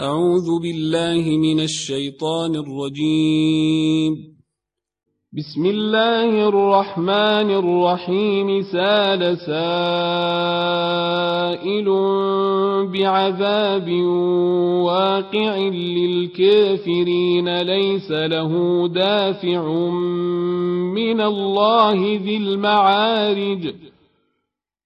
أعوذ بالله من الشيطان الرجيم. بسم الله الرحمن الرحيم. سال سائل بعذاب واقع للكافرين. ليس له دافع من الله ذي المعارج.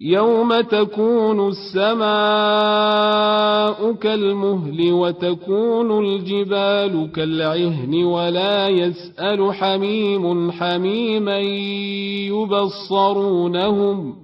يوم تكون السماء كالمهل وتكون الجبال كالعهن ولا يسأل حميم حميما يبصرونهم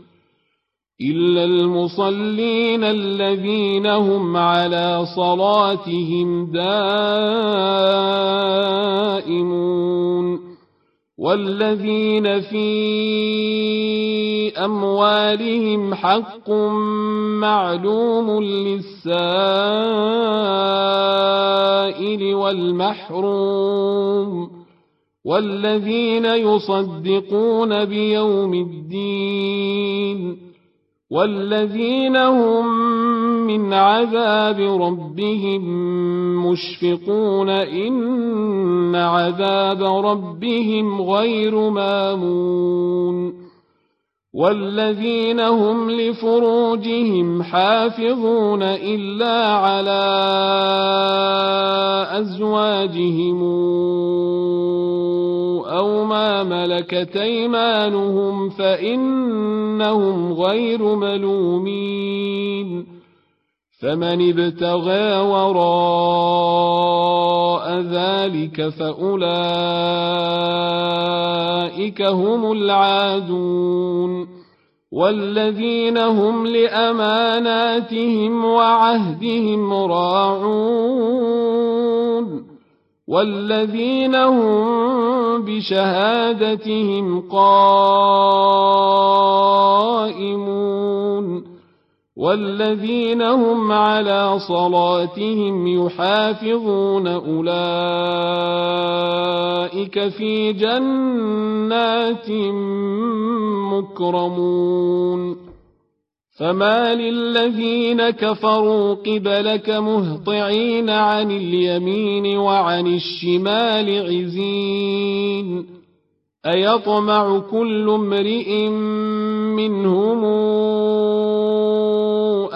إلا المصلين الذين هم على صلاتهم دائمون والذين في أموالهم حق معلوم للسائل والمحروم والذين يصدقون بيوم الدين والذين هم من عذاب ربهم مشفقون إن عذاب ربهم غير مامون والذين هم لفروجهم حافظون إلا على أزواجهم أو ما ملكت أيمانهم فإنهم غير ملومين فمن ابتغى وراء ذلك فأولئك هم العادون والذين هم لأماناتهم وعهدهم راعون والذين هم بشهادتهم قائمون والذين هم على صلاتهم يحافظون أولئك في جنات مكرمون. فما للذين كفروا قبلك مهطعين عن اليمين وعن الشمال عزين. أيطمع كل امرئ منهم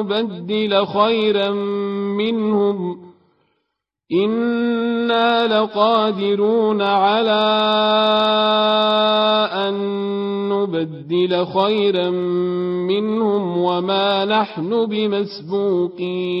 نبدل خيرا منهم إنا لقادرون على أن نبدل خيرا منهم وما نحن بمسبوقين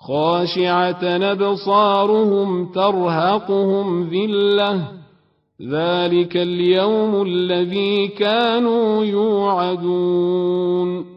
خاشعة أبصارهم ترهقهم ذلة. ذلك اليوم الذي كانوا يوعدون.